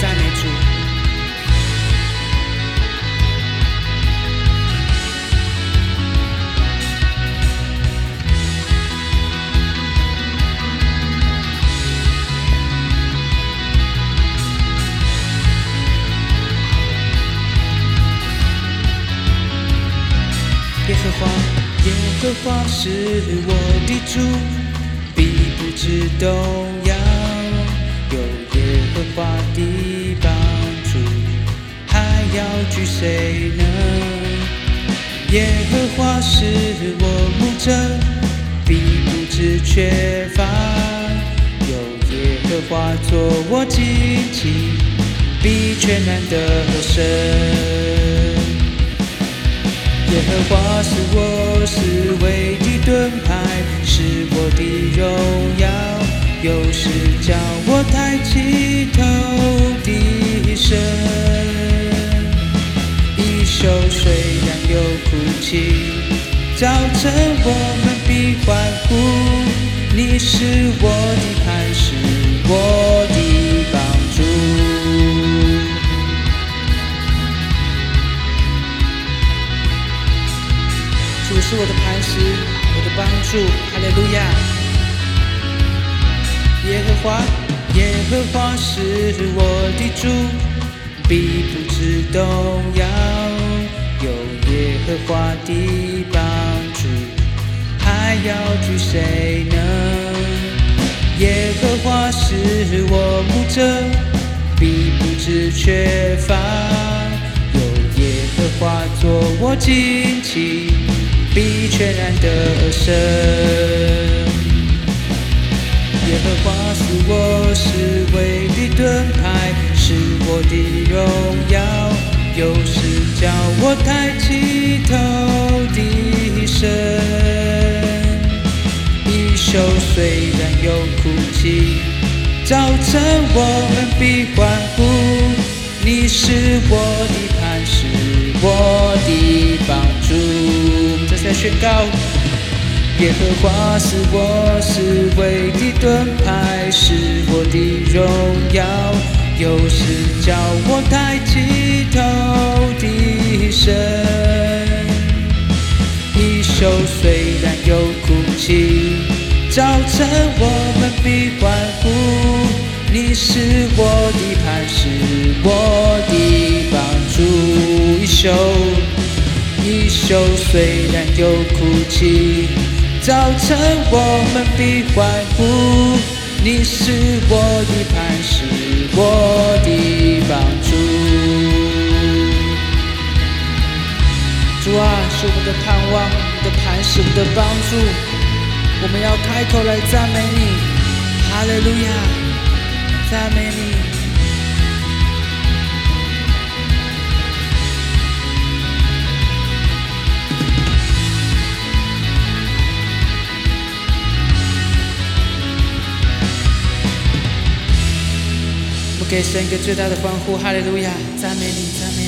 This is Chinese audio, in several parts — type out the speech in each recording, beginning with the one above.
赞美主。耶和华，耶和华是我的主，必不知动惧谁呢？耶和华是我牧者，必不致缺乏。有耶和华做我荆棘，必全然得胜。耶和华是我是唯的盾牌，是我的荣耀，又是叫我抬起头的神。一宿虽然有哭泣，早晨我们必欢呼。你是我的磐石，我的帮助。主是我的磐石，我的帮助，哈利路亚。耶和华，耶和华是我的主，必不致动摇。有耶和华的帮助，还要惧谁呢？耶和华是我牧者，必不致缺乏。有耶和华做我旌旗。必全然得胜。耶和华是我是唯的盾牌，是我的荣耀，叫我抬起头的神。一宿虽然有哭泣，早晨我们必欢呼。你是我的磐石，我的帮助。这才宣告，耶和华是我是唯的盾牌，是我的荣耀，有时叫我抬起头的神。一宿虽然有哭泣，早晨我们必欢呼。你是我的磐石，我的帮助。一宿一宿虽然有哭泣，早晨我们必欢呼。你是我的磐石，我的帮助。主啊，是我们的盼望，我们的磐石，我们的帮助。我们要开口来赞美你，哈利路亚。赞美你。给神一个最大的欢呼，哈利路亚！赞美你，赞美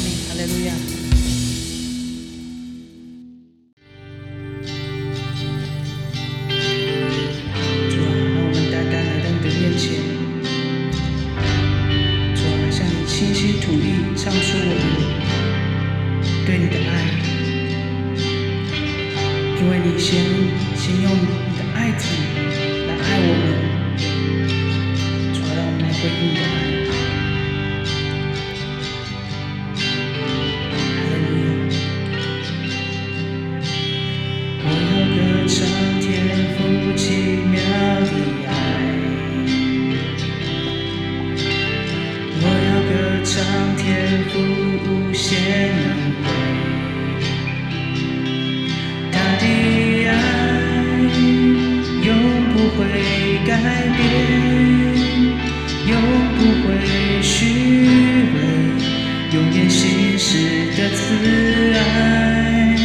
改变，永不会虚伪，永远心事的慈爱，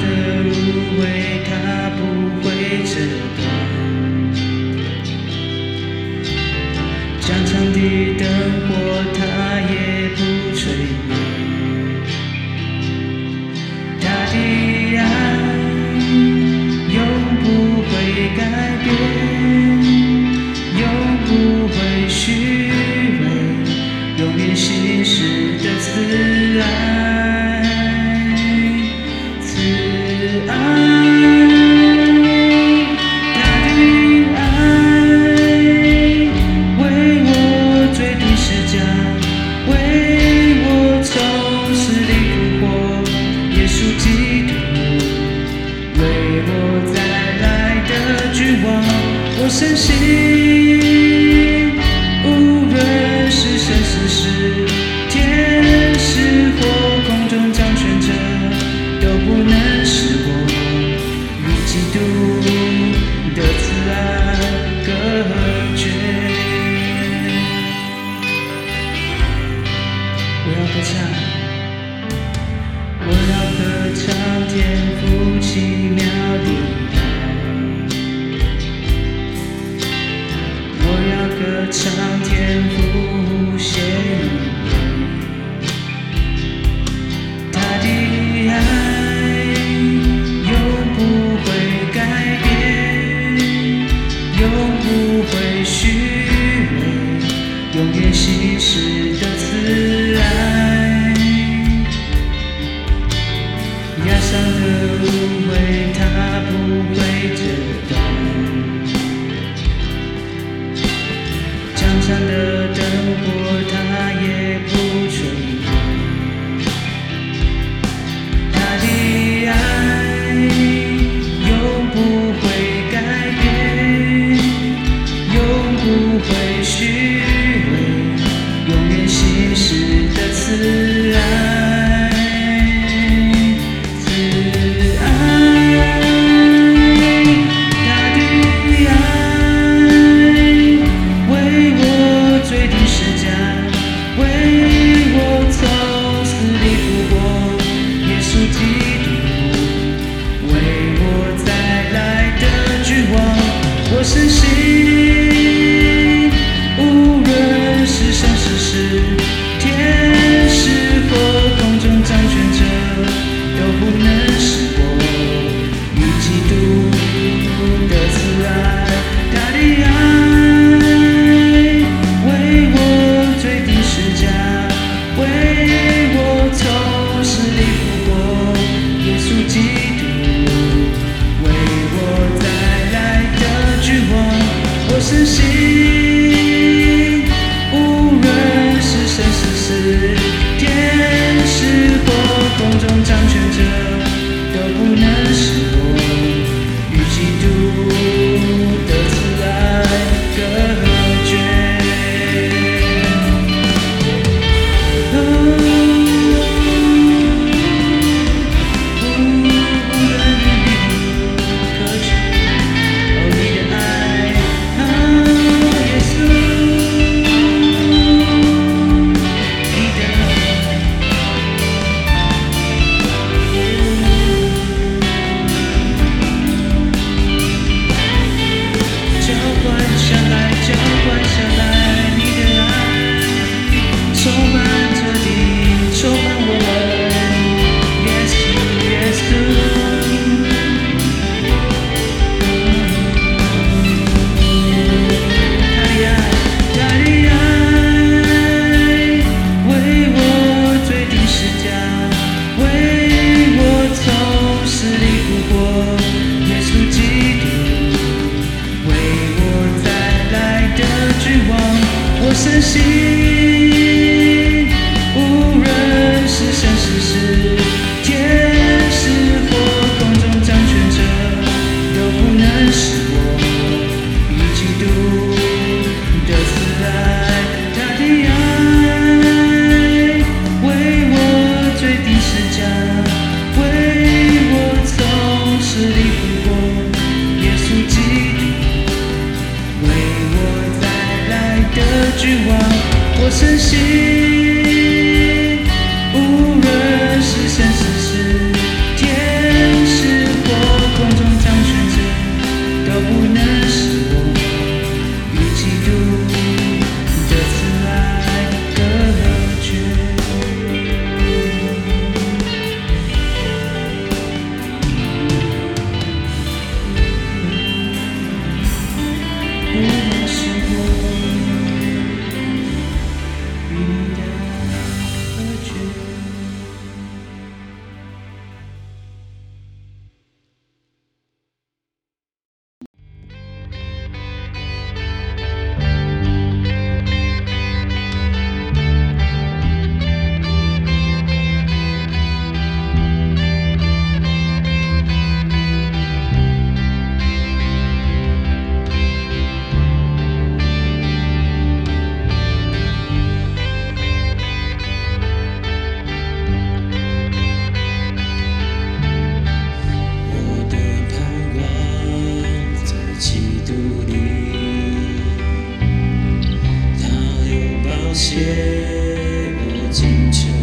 的芦苇。夜如静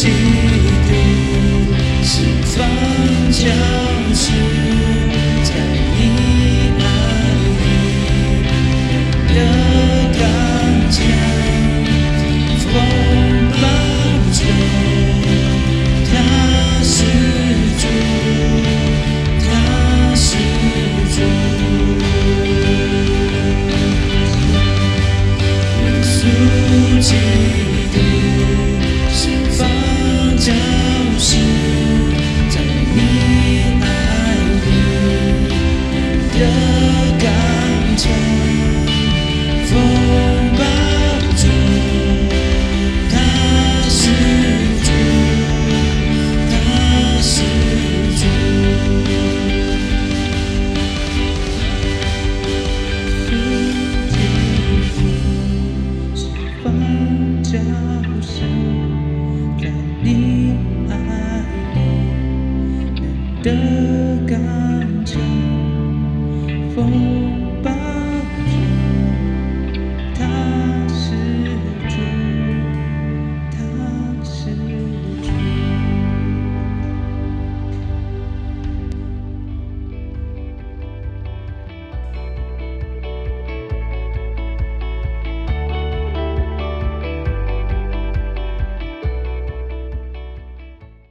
记忆是放教